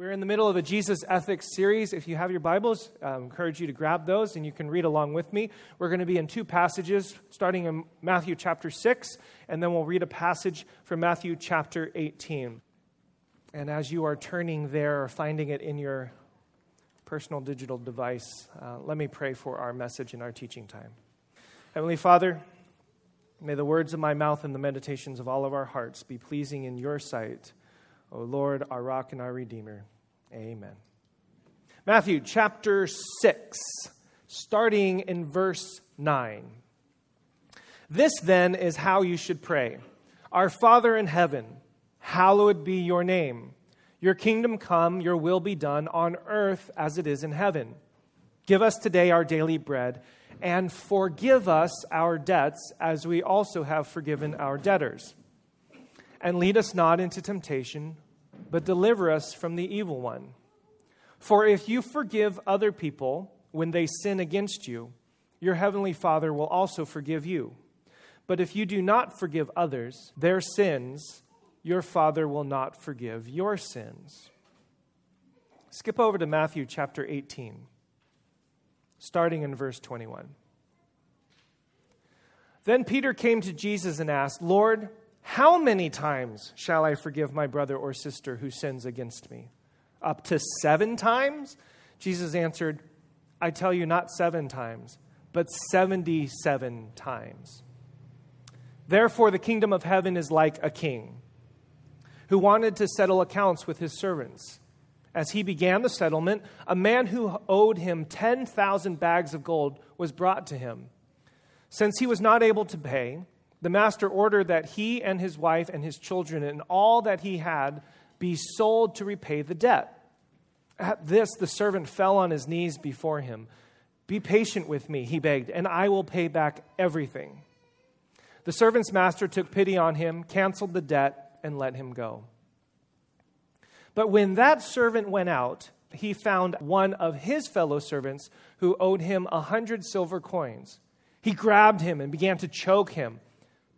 We're in the middle of a Jesus Ethics series. If you have your Bibles, I encourage you to grab those and you can read along with me. We're going to be in two passages, starting in Matthew chapter 6, and then we'll read a passage from Matthew chapter 18. And as you are turning there or finding it in your personal digital device, uh, let me pray for our message and our teaching time. Heavenly Father, may the words of my mouth and the meditations of all of our hearts be pleasing in your sight. O Lord, our rock and our redeemer. Amen. Matthew chapter 6, starting in verse 9. This then is how you should pray Our Father in heaven, hallowed be your name. Your kingdom come, your will be done on earth as it is in heaven. Give us today our daily bread, and forgive us our debts as we also have forgiven our debtors and lead us not into temptation, but deliver us from the evil one. For if you forgive other people when they sin against you, your heavenly Father will also forgive you. But if you do not forgive others their sins, your Father will not forgive your sins. Skip over to Matthew chapter 18, starting in verse 21. Then Peter came to Jesus and asked, Lord, how many times shall I forgive my brother or sister who sins against me? Up to seven times? Jesus answered, I tell you, not seven times, but 77 times. Therefore, the kingdom of heaven is like a king who wanted to settle accounts with his servants. As he began the settlement, a man who owed him 10,000 bags of gold was brought to him. Since he was not able to pay, the master ordered that he and his wife and his children and all that he had be sold to repay the debt. At this, the servant fell on his knees before him. Be patient with me, he begged, and I will pay back everything. The servant's master took pity on him, canceled the debt, and let him go. But when that servant went out, he found one of his fellow servants who owed him a hundred silver coins. He grabbed him and began to choke him.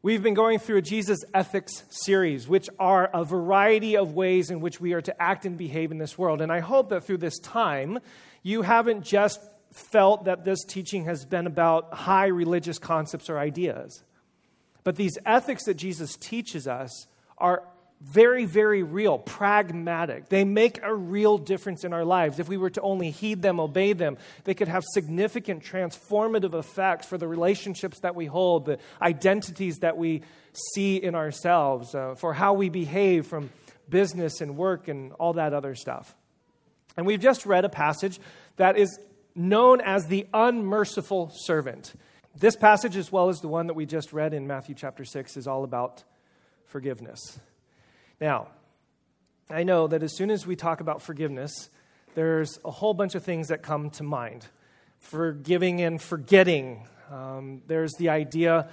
We've been going through a Jesus Ethics series, which are a variety of ways in which we are to act and behave in this world. And I hope that through this time, you haven't just felt that this teaching has been about high religious concepts or ideas. But these ethics that Jesus teaches us are very, very real, pragmatic. They make a real difference in our lives. If we were to only heed them, obey them, they could have significant transformative effects for the relationships that we hold, the identities that we see in ourselves, uh, for how we behave from business and work and all that other stuff. And we've just read a passage that is known as the unmerciful servant. This passage, as well as the one that we just read in Matthew chapter 6, is all about forgiveness. Now, I know that as soon as we talk about forgiveness, there's a whole bunch of things that come to mind forgiving and forgetting. Um, there's the idea,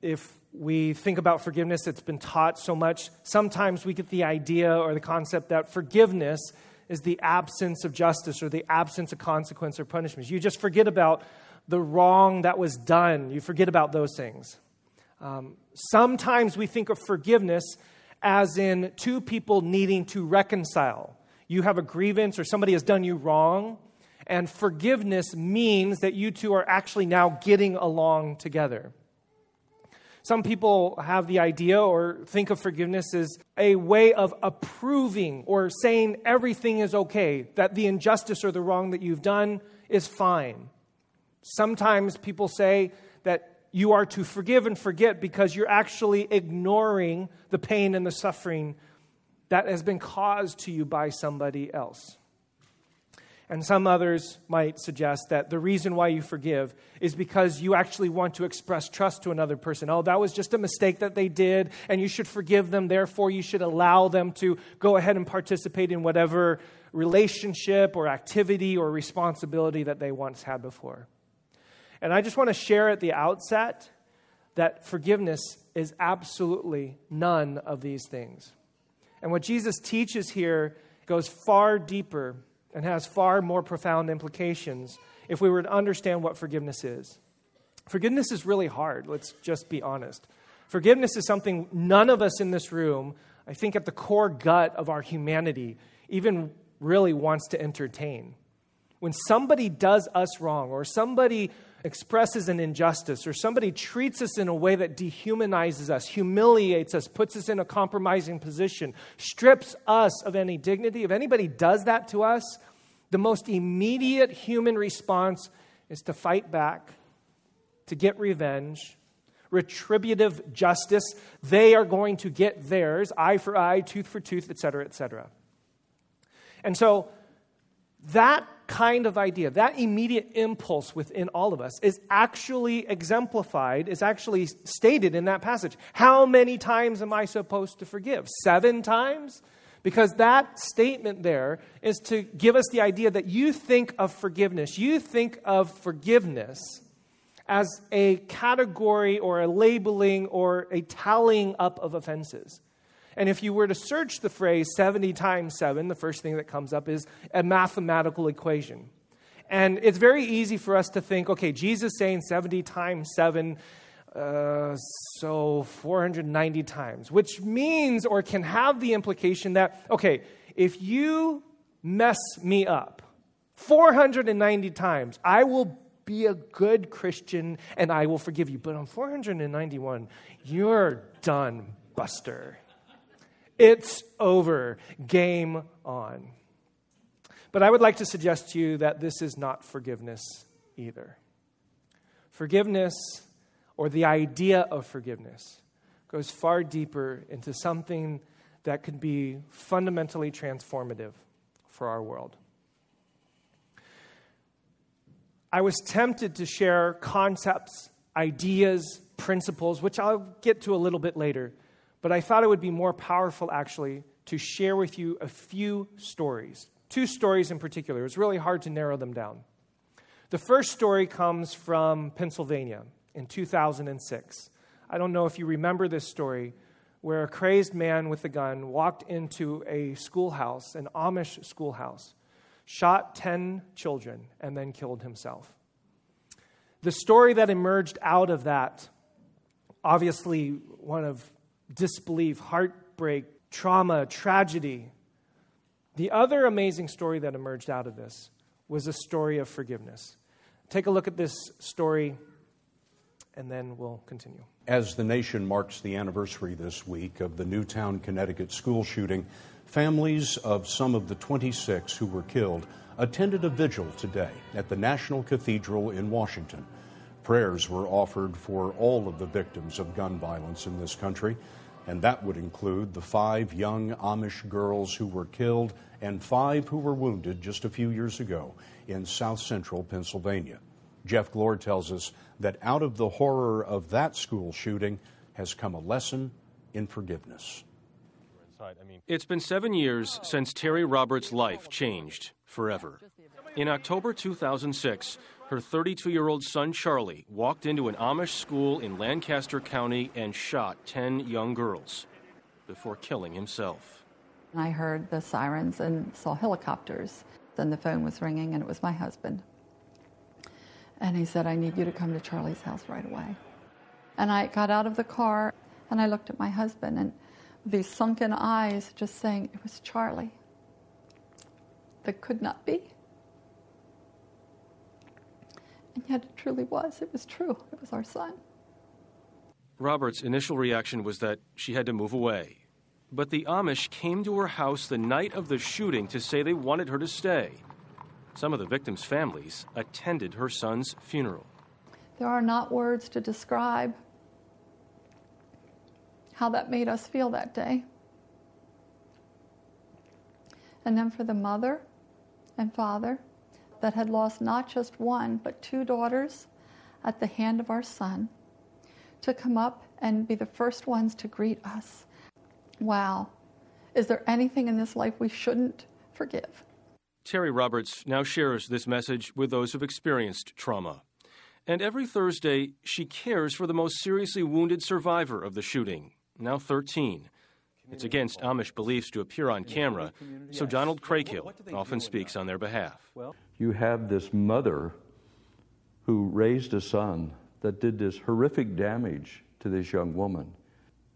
if we think about forgiveness, it's been taught so much. Sometimes we get the idea or the concept that forgiveness is the absence of justice or the absence of consequence or punishment. You just forget about the wrong that was done, you forget about those things. Um, sometimes we think of forgiveness as in two people needing to reconcile. You have a grievance or somebody has done you wrong, and forgiveness means that you two are actually now getting along together. Some people have the idea or think of forgiveness as a way of approving or saying everything is okay, that the injustice or the wrong that you've done is fine. Sometimes people say you are to forgive and forget because you're actually ignoring the pain and the suffering that has been caused to you by somebody else. And some others might suggest that the reason why you forgive is because you actually want to express trust to another person. Oh, that was just a mistake that they did, and you should forgive them. Therefore, you should allow them to go ahead and participate in whatever relationship or activity or responsibility that they once had before. And I just want to share at the outset that forgiveness is absolutely none of these things. And what Jesus teaches here goes far deeper and has far more profound implications if we were to understand what forgiveness is. Forgiveness is really hard, let's just be honest. Forgiveness is something none of us in this room, I think at the core gut of our humanity, even really wants to entertain. When somebody does us wrong or somebody expresses an injustice or somebody treats us in a way that dehumanizes us, humiliates us, puts us in a compromising position, strips us of any dignity, if anybody does that to us, the most immediate human response is to fight back, to get revenge, retributive justice. They are going to get theirs, eye for eye, tooth for tooth, etc., etc. And so that kind of idea, that immediate impulse within all of us, is actually exemplified, is actually stated in that passage. How many times am I supposed to forgive? Seven times? Because that statement there is to give us the idea that you think of forgiveness, you think of forgiveness as a category or a labeling or a tallying up of offenses. And if you were to search the phrase 70 times 7, the first thing that comes up is a mathematical equation. And it's very easy for us to think, okay, Jesus saying 70 times 7, uh, so 490 times, which means or can have the implication that, okay, if you mess me up 490 times, I will be a good Christian and I will forgive you. But on 491, you're done, Buster. It's over. Game on. But I would like to suggest to you that this is not forgiveness either. Forgiveness, or the idea of forgiveness, goes far deeper into something that could be fundamentally transformative for our world. I was tempted to share concepts, ideas, principles, which I'll get to a little bit later but I thought it would be more powerful actually to share with you a few stories. Two stories in particular. It's really hard to narrow them down. The first story comes from Pennsylvania in 2006. I don't know if you remember this story, where a crazed man with a gun walked into a schoolhouse, an Amish schoolhouse, shot 10 children, and then killed himself. The story that emerged out of that, obviously one of disbelief, heartbreak, trauma, tragedy. The other amazing story that emerged out of this was a story of forgiveness. Take a look at this story, and then we'll continue. As the nation marks the anniversary this week of the Newtown, Connecticut school shooting, families of some of the 26 who were killed attended a vigil today at the National Cathedral in Washington. Prayers were offered for all of the victims of gun violence in this country and that would include the five young Amish girls who were killed and five who were wounded just a few years ago in south central Pennsylvania. Jeff Glor tells us that out of the horror of that school shooting has come a lesson in forgiveness. It's been seven years since Terri Roberts' life changed forever. In October 2006, her 32 year old son Charlie walked into an Amish school in Lancaster County and shot 10 young girls before killing himself. I heard the sirens and saw helicopters. Then the phone was ringing, and it was my husband. And he said, I need you to come to Charlie's house right away. And I got out of the car and I looked at my husband, and these sunken eyes just saying, It was Charlie. That could not be. And yet it truly was. It was true. It was our son. Robert's initial reaction was that she had to move away. But the Amish came to her house the night of the shooting to say they wanted her to stay. Some of the victims' families attended her son's funeral. There are not words to describe how that made us feel that day. And then for the mother and father that had lost not just one, but two daughters at the hand of our son, to come up and be the first ones to greet us. Wow. Is there anything in this life we shouldn't forgive? Terri Roberts now shares this message with those who've experienced trauma. And every Thursday, she cares for the most seriously wounded survivor of the shooting, now 13. It's against Amish beliefs to appear on camera, so Donald Kraybill often speaks on their behalf. You have this mother who raised a son that did this horrific damage to this young woman.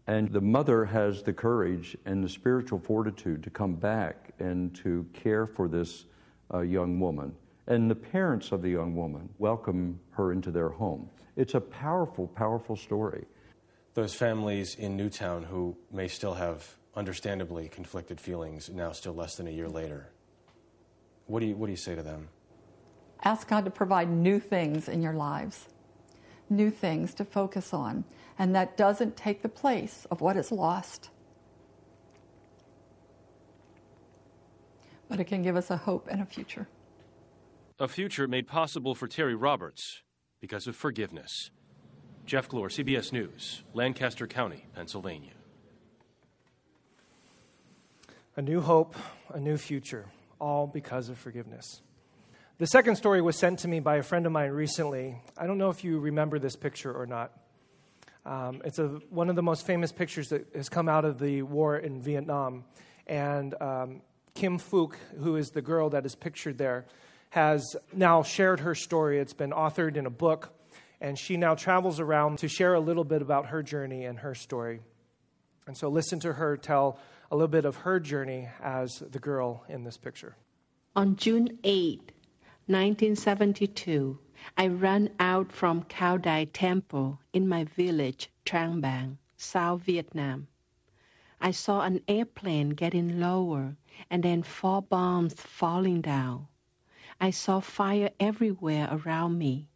And the mother has the courage and the spiritual fortitude to come back and to care for this uh, young woman. And the parents of the young woman welcome her into their home. It's a powerful, powerful story. Those families in Newtown who may still have understandably conflicted feelings now, still less than a year later, what do you, what do you say to them? Ask God to provide new things in your lives, new things to focus on, and that doesn't take the place of what is lost. But it can give us a hope and a future. A future made possible for Terri Roberts because of forgiveness. Jeff Glor, CBS News, Lancaster County, Pennsylvania. A new hope, a new future, all because of forgiveness. The second story was sent to me by a friend of mine recently. I don't know if you remember this picture or not. Um, it's a, one of the most famous pictures that has come out of the war in Vietnam. And um, Kim Phuc, who is the girl that is pictured there, has now shared her story. It's been authored in a book, and she now travels around to share a little bit about her journey and her story. And so listen to her tell a little bit of her journey as the girl in this picture. On June 8, 1972, I ran out from Cao Dai Temple in my village, Trang Bang, South Vietnam. I saw an airplane getting lower and then four bombs falling down. I saw fire everywhere around me.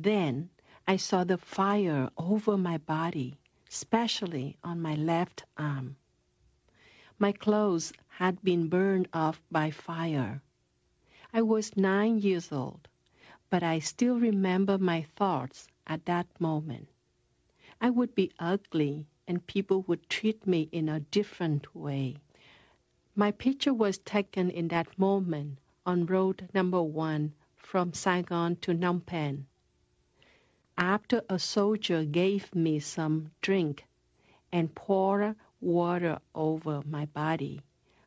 Then I saw the fire over my body, especially on my left arm. My clothes had been burned off by fire. I was nine years old, but I still remember my thoughts at that moment. I would be ugly and people would treat me in a different way. My picture was taken in that moment on road number one from Saigon to Phnom Penh. After a soldier gave me some drink and poured water over my body,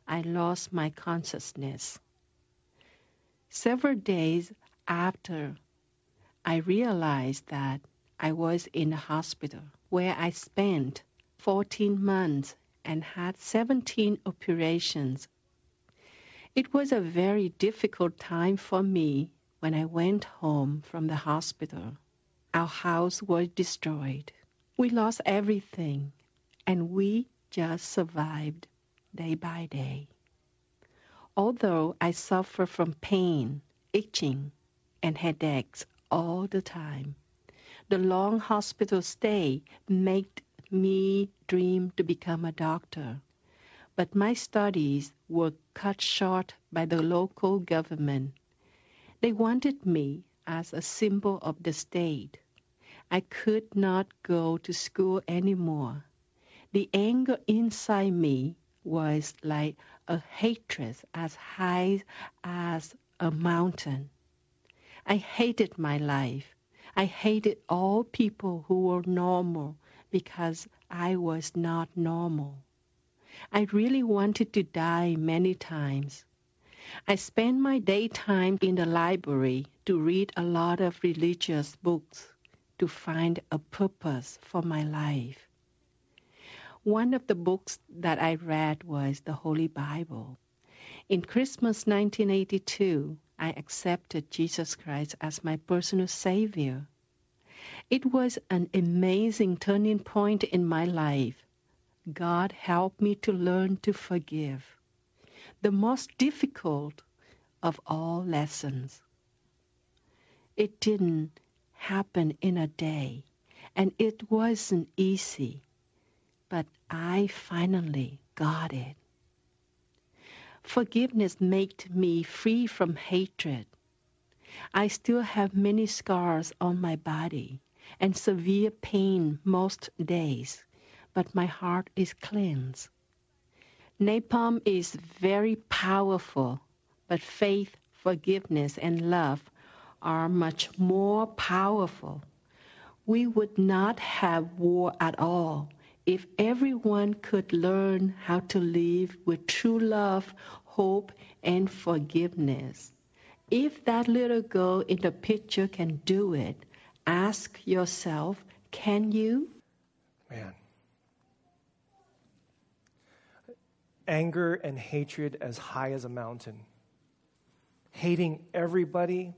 I lost my consciousness. Several days after, I realized that I was in a hospital where I spent 14 months and had 17 operations. It was a very difficult time for me when I went home from the hospital. Our house was destroyed. We lost everything, and we just survived day by day. Although I suffer from pain, itching, and headaches all the time, the long hospital stay made me dream to become a doctor. But my studies were cut short by the local government. They wanted me as a symbol of the state. I could not go to school anymore the anger inside me was like a hatred as high as a mountain. I hated my life. I hated all people who were normal because I was not normal. I really wanted to die many times. I spent my daytime in the library to read a lot of religious books to find a purpose for my life. One of the books that I read was the Holy Bible. In Christmas 1982, I accepted Jesus Christ as my personal Savior. It was an amazing turning point in my life. God helped me to learn to forgive. The most difficult of all lessons. It didn't happen in a day, and it wasn't easy, but I finally got it. Forgiveness made me free from hatred. I still have many scars on my body and severe pain most days, but my heart is cleansed. Napalm is very powerful, but faith, forgiveness, and love are much more powerful. We would not have war at all if everyone could learn how to live with true love, hope, and forgiveness. If that little girl in the picture can do it, ask yourself, can you? Man. Anger and hatred as high as a mountain. Hating everybody,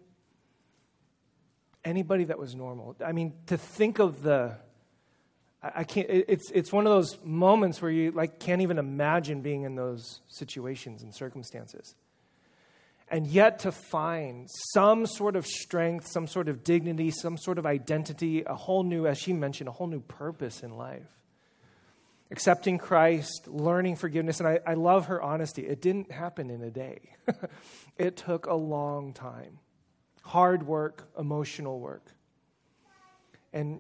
anybody that was normal. I mean, to think of the I can't, it's, it's one of those moments where you like can't even imagine being in those situations and circumstances. And yet to find some sort of strength, some sort of dignity, some sort of identity, a whole new, as she mentioned, a whole new purpose in life. Accepting Christ, learning forgiveness. And I, I love her honesty. It didn't happen in a day, it took a long time. Hard work, emotional work. And,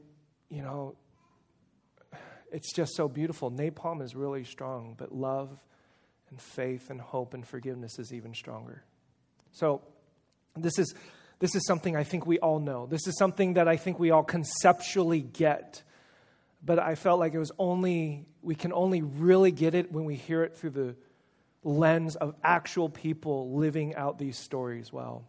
you know, it's just so beautiful. Napalm is really strong, but love and faith and hope and forgiveness is even stronger. So, this is, this is something I think we all know. This is something that I think we all conceptually get. But I felt like it was only, we can only really get it when we hear it through the lens of actual people living out these stories well.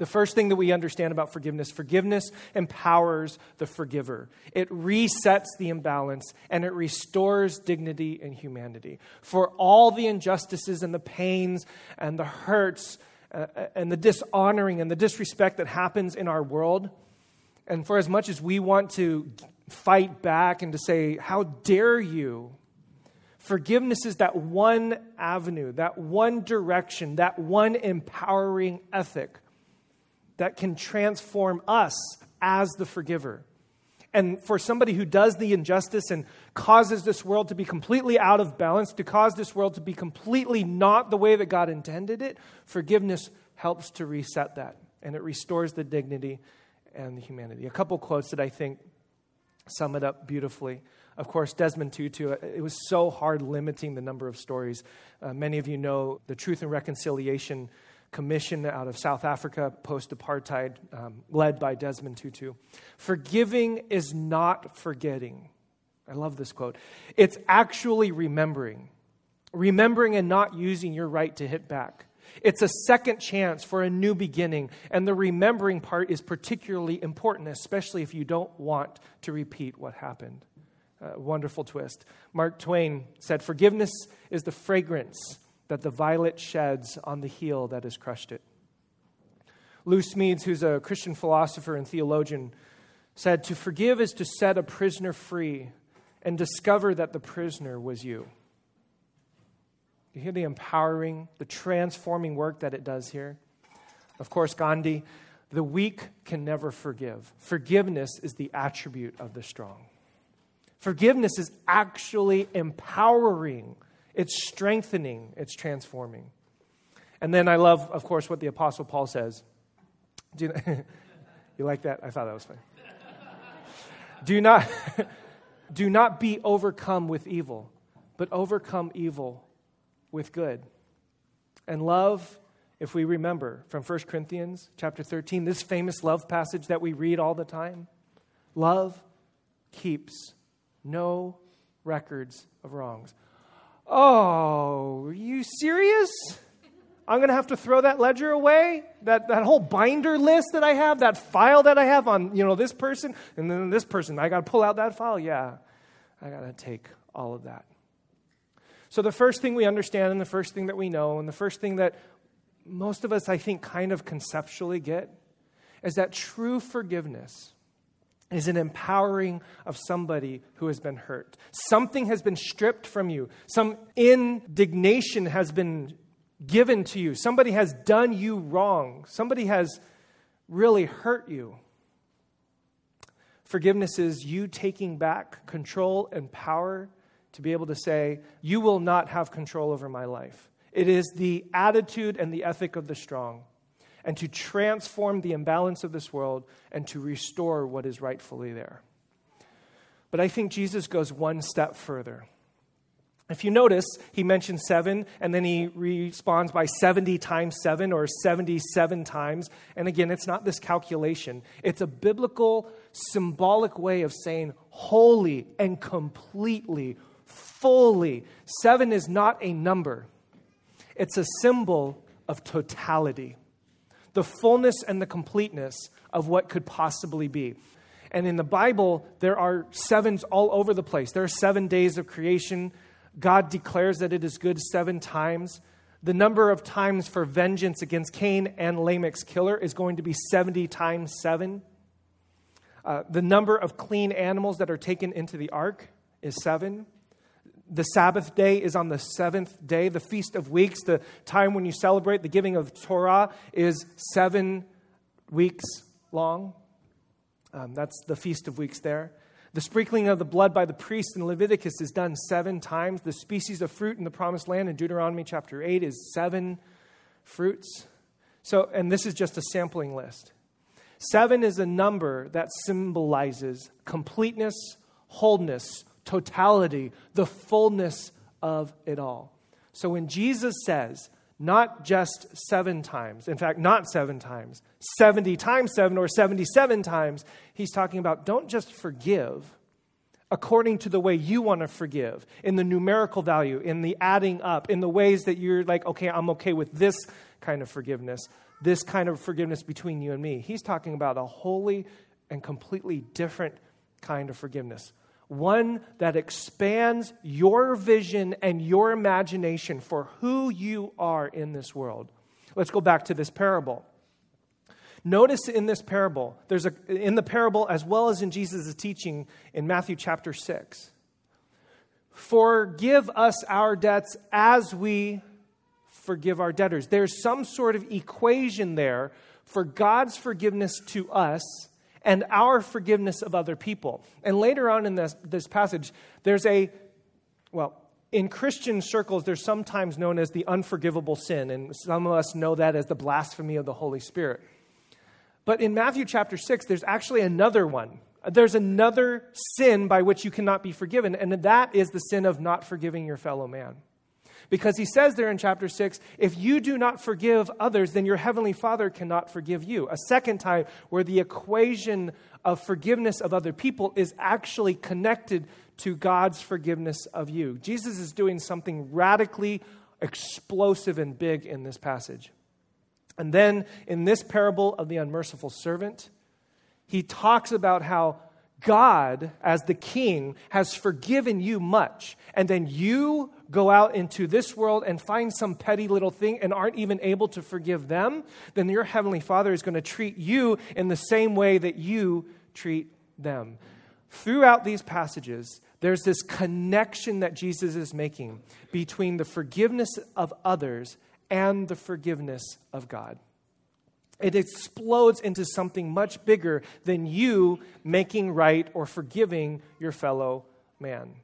The first thing that we understand about forgiveness forgiveness empowers the forgiver. It resets the imbalance and it restores dignity and humanity. For all the injustices and the pains and the hurts uh, and the dishonoring and the disrespect that happens in our world, and for as much as we want to fight back and to say, How dare you? Forgiveness is that one avenue, that one direction, that one empowering ethic that can transform us as the forgiver. And for somebody who does the injustice and causes this world to be completely out of balance, to cause this world to be completely not the way that God intended it, forgiveness helps to reset that. And it restores the dignity and the humanity. A couple quotes that I think sum it up beautifully. Of course, Desmond Tutu, it was so hard limiting the number of stories. Uh, many of you know the Truth and Reconciliation commission out of South Africa, post apartheid, um, led by Desmond Tutu. Forgiving is not forgetting. I love this quote. It's actually remembering. Remembering and not using your right to hit back. It's a second chance for a new beginning, and the remembering part is particularly important, especially if you don't want to repeat what happened. Uh, wonderful twist. Mark Twain said, Forgiveness is the fragrance that the violet sheds on the heel that has crushed it. Lou Smedes, who's a Christian philosopher and theologian, said, To forgive is to set a prisoner free and discover that the prisoner was you. You hear the empowering, the transforming work that it does here? Of course, Gandhi, the weak can never forgive. Forgiveness is the attribute of the strong. Forgiveness is actually empowering it's strengthening, it's transforming. And then I love, of course, what the Apostle Paul says. Do you, you like that? I thought that was funny. do not, do not be overcome with evil, but overcome evil with good. And love, if we remember from 1 Corinthians chapter 13, this famous love passage that we read all the time, love keeps no records of wrongs. Oh, are you serious? I'm going to have to throw that ledger away? That, that whole binder list that I have, that file that I have on, you know, this person and then this person. I got to pull out that file? Yeah, I got to take all of that. So, the first thing we understand, and the first thing that we know, and the first thing that most of us, I think, kind of conceptually get is that true forgiveness is an empowering of somebody who has been hurt. Something has been stripped from you, some indignation has been given to you. Somebody has done you wrong. Somebody has really hurt you. Forgiveness is you taking back control and power to be able to say, You will not have control over my life. It is the attitude and the ethic of the strong, and to transform the imbalance of this world and to restore what is rightfully there. But I think Jesus goes one step further. If you notice, he mentions seven, and then he responds by 70 times seven or 77 times. And again, it's not this calculation, it's a biblical, symbolic way of saying wholly and completely, fully. Seven is not a number, it's a symbol of totality, the fullness and the completeness of what could possibly be. And in the Bible, there are sevens all over the place. There are seven days of creation. God declares that it is good seven times. The number of times for vengeance against Cain and Lamech's killer is going to be 70 times seven. Uh, the number of clean animals that are taken into the ark is seven. The Sabbath day is on the seventh day. The Feast of Weeks, the time when you celebrate the giving of Torah, is seven weeks long. Um, that's the Feast of Weeks there. The sprinkling of the blood by the priest in Leviticus is done seven times. The species of fruit in the promised land in Deuteronomy chapter 8 is seven fruits. So, and this is just a sampling list. Seven is a number that symbolizes completeness, wholeness, totality, the fullness of it all. So when Jesus says, not just seven times, in fact, not seven times, 70 times seven or 77 times, he's talking about don't just forgive according to the way you want to forgive, in the numerical value, in the adding up, in the ways that you're like, okay, I'm okay with this kind of forgiveness, this kind of forgiveness between you and me. He's talking about a wholly and completely different kind of forgiveness one that expands your vision and your imagination for who you are in this world. Let's go back to this parable. Notice in this parable, there's a in the parable as well as in Jesus' teaching in Matthew chapter 6. Forgive us our debts as we forgive our debtors. There's some sort of equation there for God's forgiveness to us and our forgiveness of other people. And later on in this, this passage, there's a, well, in Christian circles, there's sometimes known as the unforgivable sin, and some of us know that as the blasphemy of the Holy Spirit. But in Matthew chapter 6, there's actually another one. There's another sin by which you cannot be forgiven, and that is the sin of not forgiving your fellow man. Because he says there in chapter 6, if you do not forgive others, then your heavenly Father cannot forgive you. A second time where the equation of forgiveness of other people is actually connected to God's forgiveness of you. Jesus is doing something radically explosive and big in this passage. And then in this parable of the unmerciful servant, he talks about how God, as the king, has forgiven you much, and then you go out into this world and find some petty little thing and aren't even able to forgive them, then your heavenly Father is going to treat you in the same way that you treat them. Throughout these passages, there's this connection that Jesus is making between the forgiveness of others and the forgiveness of God. It explodes into something much bigger than you making right or forgiving your fellow man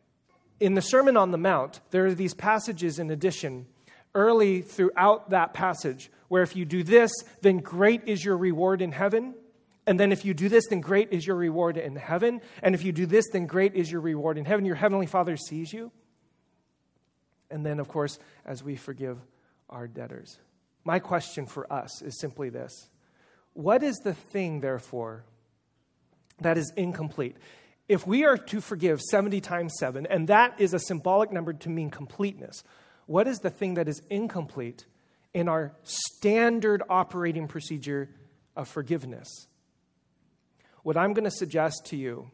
in the Sermon on the Mount, there are these passages in addition, early throughout that passage, where if you do this, then great is your reward in heaven. And then if you do this, then great is your reward in heaven. And if you do this, then great is your reward in heaven. Your heavenly Father sees you. And then, of course, as we forgive our debtors. My question for us is simply this What is the thing, therefore, that is incomplete? If we are to forgive 70 times 7, and that is a symbolic number to mean completeness, what is the thing that is incomplete in our standard operating procedure of forgiveness? What I'm going to suggest to you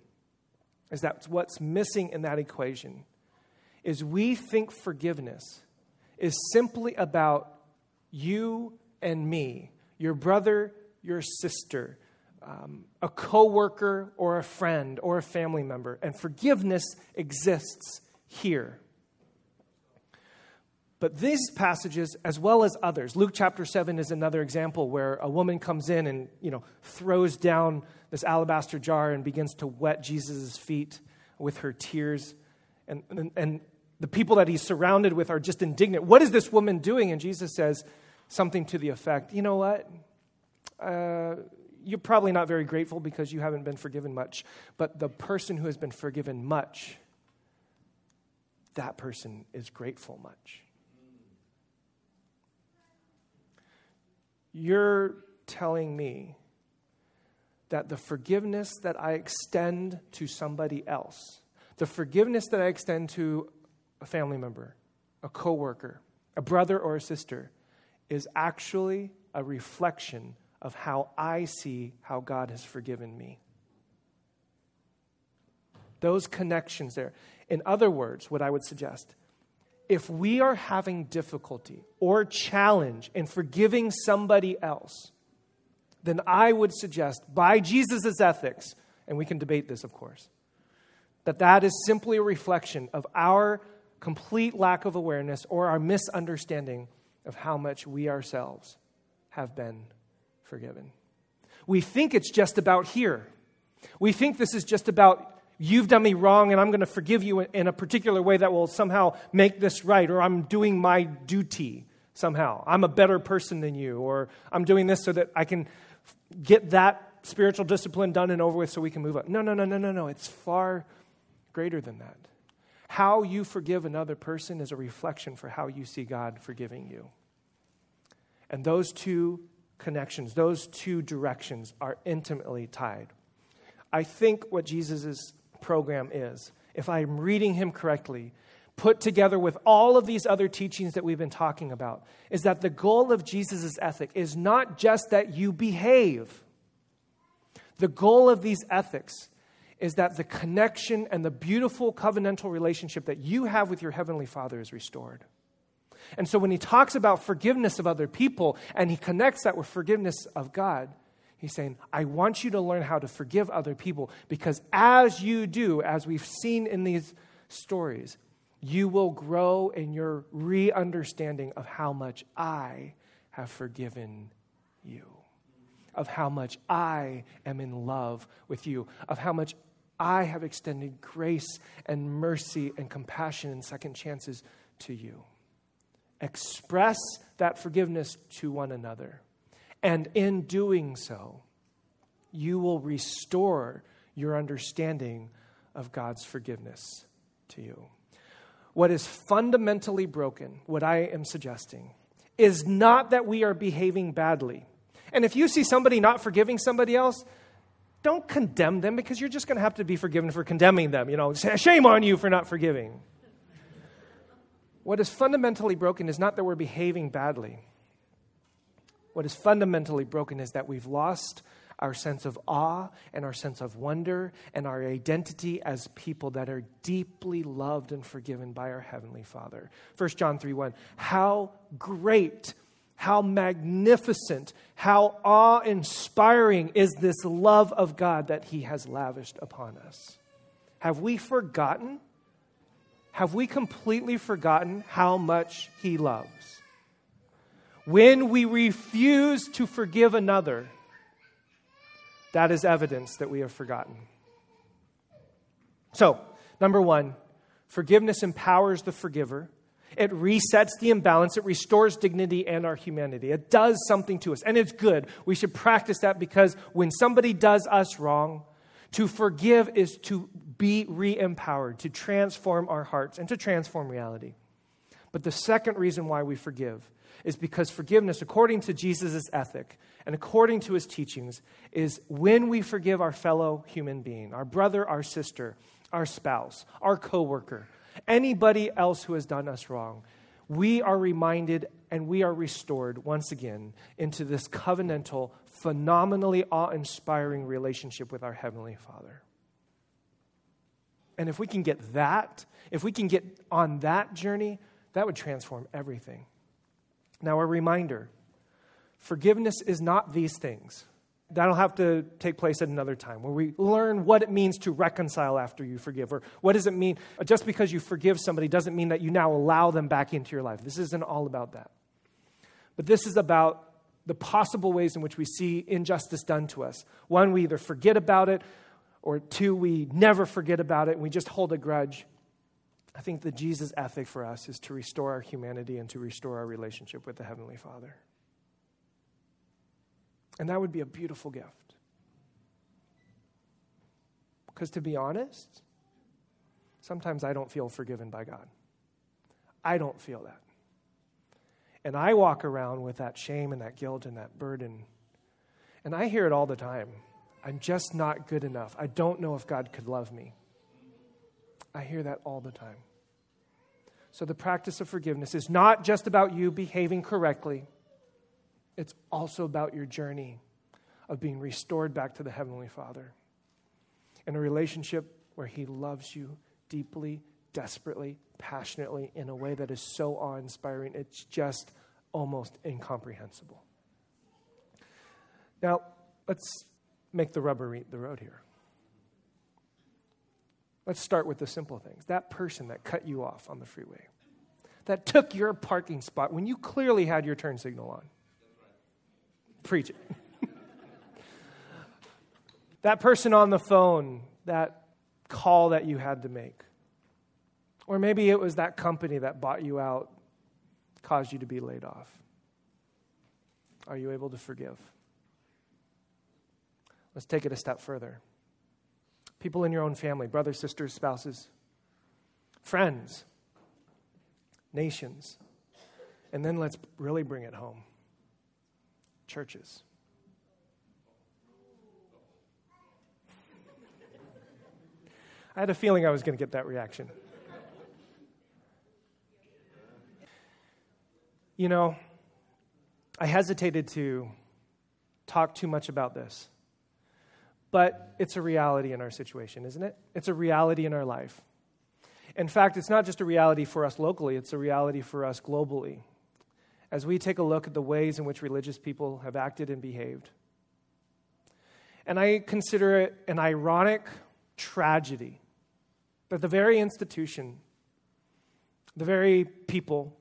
is that what's missing in that equation is we think forgiveness is simply about you and me, your brother, your sister, um, a coworker or a friend or a family member, and forgiveness exists here. But these passages, as well as others, Luke chapter 7 is another example where a woman comes in and, you know, throws down this alabaster jar and begins to wet Jesus' feet with her tears. And, and, and the people that he's surrounded with are just indignant. What is this woman doing? And Jesus says something to the effect, you know what? Uh, you're probably not very grateful because you haven't been forgiven much. But the person who has been forgiven much, that person is grateful much. You're telling me that the forgiveness that I extend to somebody else, the forgiveness that I extend to a family member, a coworker, a brother or a sister, is actually a reflection of how I see how God has forgiven me. Those connections there. In other words, what I would suggest if we are having difficulty or challenge in forgiving somebody else, then I would suggest, by Jesus' ethics, and we can debate this, of course, that that is simply a reflection of our complete lack of awareness or our misunderstanding of how much we ourselves have been forgiven. We think it's just about here. We think this is just about you've done me wrong and I'm going to forgive you in a particular way that will somehow make this right, or I'm doing my duty somehow. I'm a better person than you, or I'm doing this so that I can get that spiritual discipline done and over with so we can move on. No, no, no, no, no, no. It's far greater than that. How you forgive another person is a reflection for how you see God forgiving you. And those two connections, those two directions are intimately tied. I think what Jesus program is, if I'm reading him correctly, put together with all of these other teachings that we've been talking about, is that the goal of Jesus' ethic is not just that you behave. The goal of these ethics is that the connection and the beautiful covenantal relationship that you have with your Heavenly Father is restored. And so when he talks about forgiveness of other people and he connects that with forgiveness of God, He's saying, I want you to learn how to forgive other people because as you do, as we've seen in these stories, you will grow in your re understanding of how much I have forgiven you, of how much I am in love with you, of how much I have extended grace and mercy and compassion and second chances to you. Express that forgiveness to one another. And in doing so, you will restore your understanding of God's forgiveness to you. What is fundamentally broken, what I am suggesting, is not that we are behaving badly. And if you see somebody not forgiving somebody else, don't condemn them because you're just going to have to be forgiven for condemning them. You know, shame on you for not forgiving. What is fundamentally broken is not that we're behaving badly. What is fundamentally broken is that we've lost our sense of awe and our sense of wonder and our identity as people that are deeply loved and forgiven by our Heavenly Father. 1 John 3 1. How great, how magnificent, how awe inspiring is this love of God that He has lavished upon us. Have we forgotten? Have we completely forgotten how much He loves? When we refuse to forgive another, that is evidence that we have forgotten. So, number one, forgiveness empowers the forgiver. It resets the imbalance. It restores dignity and our humanity. It does something to us, and it's good. We should practice that because when somebody does us wrong, to forgive is to be re empowered, to transform our hearts, and to transform reality. But the second reason why we forgive is because forgiveness, according to Jesus' ethic and according to his teachings, is when we forgive our fellow human being, our brother, our sister, our spouse, our coworker, anybody else who has done us wrong, we are reminded and we are restored once again into this covenantal, phenomenally awe inspiring relationship with our Heavenly Father. And if we can get that, if we can get on that journey, that would transform everything. Now, a reminder forgiveness is not these things. That'll have to take place at another time where we learn what it means to reconcile after you forgive or what does it mean? Just because you forgive somebody doesn't mean that you now allow them back into your life. This isn't all about that. But this is about the possible ways in which we see injustice done to us. One we either forget about it or two we never forget about it and we just hold a grudge. I think the jesus ethic for us is to restore our humanity and to restore our relationship with the heavenly father and that would be a beautiful gift. Because to be honest, sometimes I don't feel forgiven by God. I don't feel that. And I walk around with that shame and that guilt and that burden. And I hear it all the time. I'm just not good enough. I don't know if God could love me. I hear that all the time. So the practice of forgiveness is not just about you behaving correctly. It's also about your journey of being restored back to the Heavenly Father in a relationship where He loves you deeply, desperately, passionately in a way that is so awe inspiring, it's just almost incomprehensible. Now, let's make the rubber meet the road here. Let's start with the simple things. That person that cut you off on the freeway, that took your parking spot when you clearly had your turn signal on. Preach it. that person on the phone, that call that you had to make. Or maybe it was that company that bought you out, caused you to be laid off. Are you able to forgive? Let's take it a step further. People in your own family, brothers, sisters, spouses, friends, nations. And then let's really bring it home churches. I had a feeling I was going to get that reaction. You know, I hesitated to talk too much about this, but it's a reality in our situation, isn't it? It's a reality in our life. In fact, it's not just a reality for us locally, it's a reality for us globally as we take a look at the ways in which religious people have acted and behaved. And I consider it an ironic tragedy that the very institution, the very people,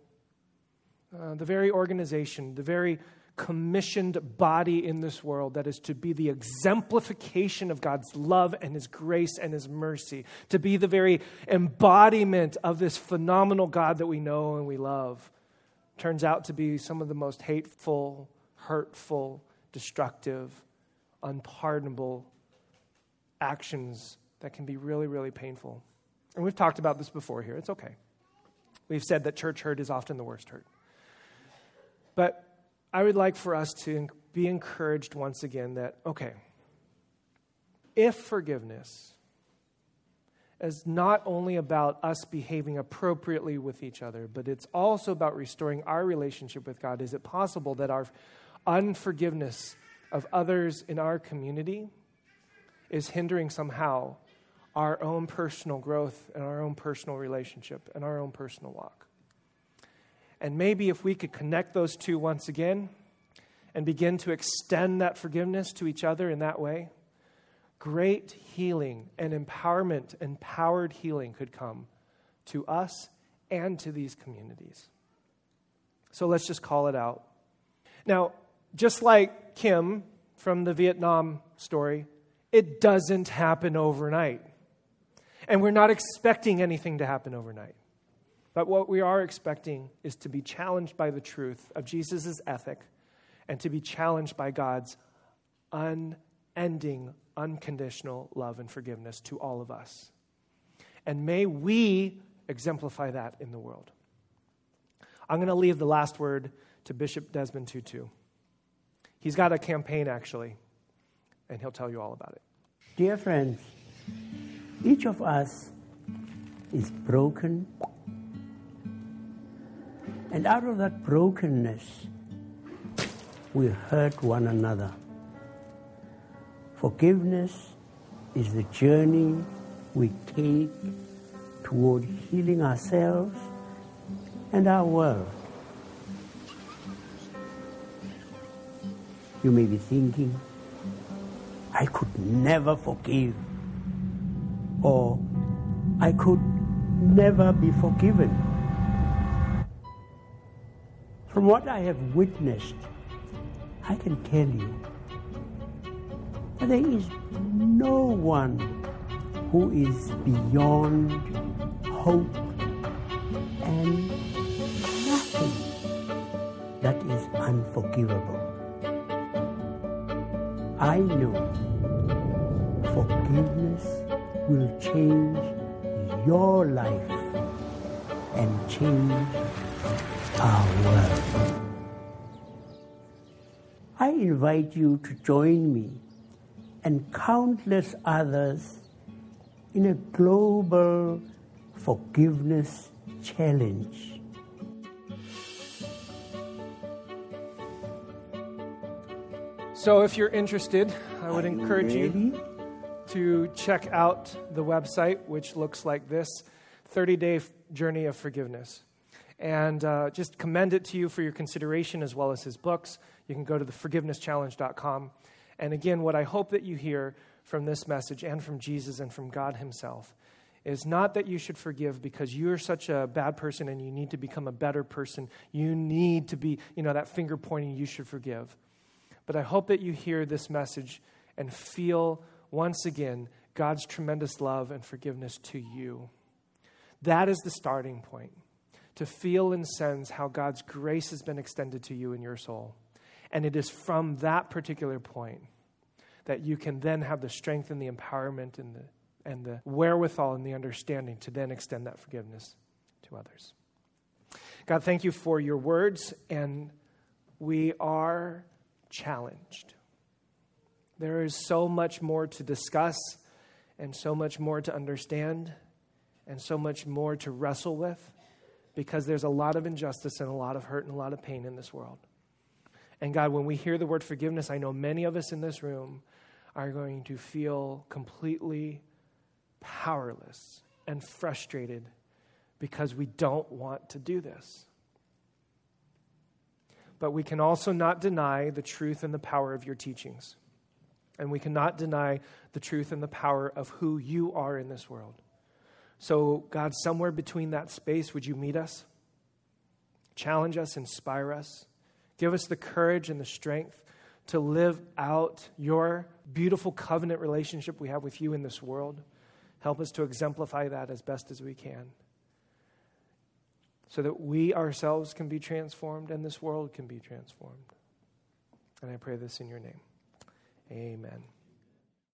uh, the very organization, the very commissioned body in this world that is to be the exemplification of God's love and His grace and His mercy, to be the very embodiment of this phenomenal God that we know and we love turns out to be some of the most hateful, hurtful, destructive, unpardonable actions that can be really, really painful. And we've talked about this before here. It's okay. We've said that church hurt is often the worst hurt. But I would like for us to be encouraged once again that, okay, if forgiveness is not only about us behaving appropriately with each other, but it's also about restoring our relationship with God. Is it possible that our unforgiveness of others in our community is hindering somehow our own personal growth and our own personal relationship and our own personal walk? And maybe if we could connect those two once again and begin to extend that forgiveness to each other in that way great healing and empowerment, empowered healing could come to us and to these communities. So let's just call it out. Now, just like Kim from the Vietnam story, it doesn't happen overnight. And we're not expecting anything to happen overnight. But what we are expecting is to be challenged by the truth of Jesus' ethic and to be challenged by God's unending unconditional love and forgiveness to all of us. And may we exemplify that in the world. I'm going to leave the last word to Bishop Desmond Tutu. He's got a campaign, actually, and he'll tell you all about it. Dear friends, each of us is broken. And out of that brokenness, we hurt one another. Forgiveness is the journey we take toward healing ourselves and our world. You may be thinking, I could never forgive or I could never be forgiven. From what I have witnessed, I can tell you there is no one who is beyond hope and nothing that is unforgivable. I know forgiveness will change your life and change our world. I invite you to join me and countless others in a global forgiveness challenge. So, if you're interested, I would encourage you Ready? to check out the website, which looks like this 30 Day Journey of Forgiveness. And uh, just commend it to you for your consideration as well as his books. You can go to theforgivenesschallenge.com. And again, what I hope that you hear from this message and from Jesus and from God Himself is not that you should forgive because you're such a bad person and you need to become a better person. You need to be, you know, that finger pointing, you should forgive. But I hope that you hear this message and feel once again God's tremendous love and forgiveness to you. That is the starting point. To feel and sense how God's grace has been extended to you in your soul. And it is from that particular point that you can then have the strength and the empowerment and the, and the wherewithal and the understanding to then extend that forgiveness to others. God, thank you for your words, and we are challenged. There is so much more to discuss, and so much more to understand, and so much more to wrestle with because there's a lot of injustice and a lot of hurt and a lot of pain in this world. And God, when we hear the word forgiveness, I know many of us in this room are going to feel completely powerless and frustrated because we don't want to do this. But we can also not deny the truth and the power of your teachings. And we cannot deny the truth and the power of who you are in this world. So, God, somewhere between that space, would you meet us? Challenge us, inspire us, give us the courage and the strength to live out your beautiful covenant relationship we have with you in this world. Help us to exemplify that as best as we can so that we ourselves can be transformed and this world can be transformed. And I pray this in your name. Amen.